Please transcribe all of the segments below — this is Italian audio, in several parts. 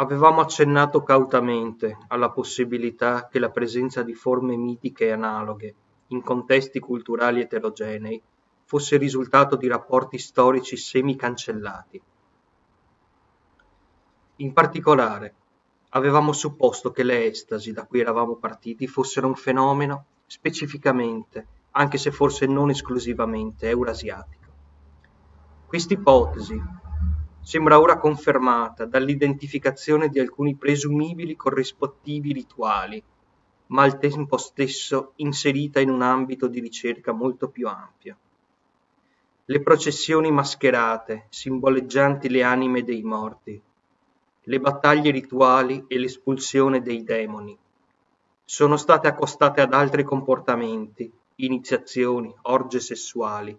Avevamo accennato cautamente alla possibilità che la presenza di forme mitiche analoghe in contesti culturali eterogenei fosse risultato di rapporti storici semi-cancellati. In particolare, avevamo supposto che le estasi da cui eravamo partiti fossero un fenomeno specificamente, anche se forse non esclusivamente, eurasiatico. Quest'ipotesi sembra ora confermata dall'identificazione di alcuni presumibili corrispettivi rituali, ma al tempo stesso inserita in un ambito di ricerca molto più ampio. Le processioni mascherate, simboleggianti le anime dei morti, le battaglie rituali e l'espulsione dei demoni, sono state accostate ad altri comportamenti, iniziazioni, orge sessuali,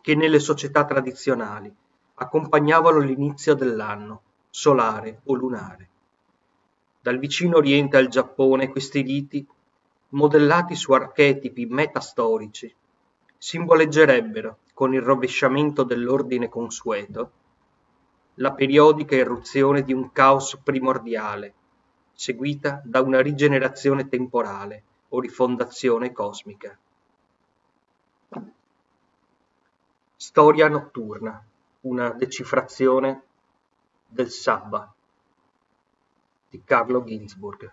che nelle società tradizionali accompagnavano l'inizio dell'anno, solare o lunare. Dal vicino Oriente al Giappone questi riti, modellati su archetipi metastorici, simboleggerebbero, con il rovesciamento dell'ordine consueto, la periodica irruzione di un caos primordiale, seguita da una rigenerazione temporale o rifondazione cosmica. Storia notturna una decifrazione del Sabba di Carlo Ginzburg.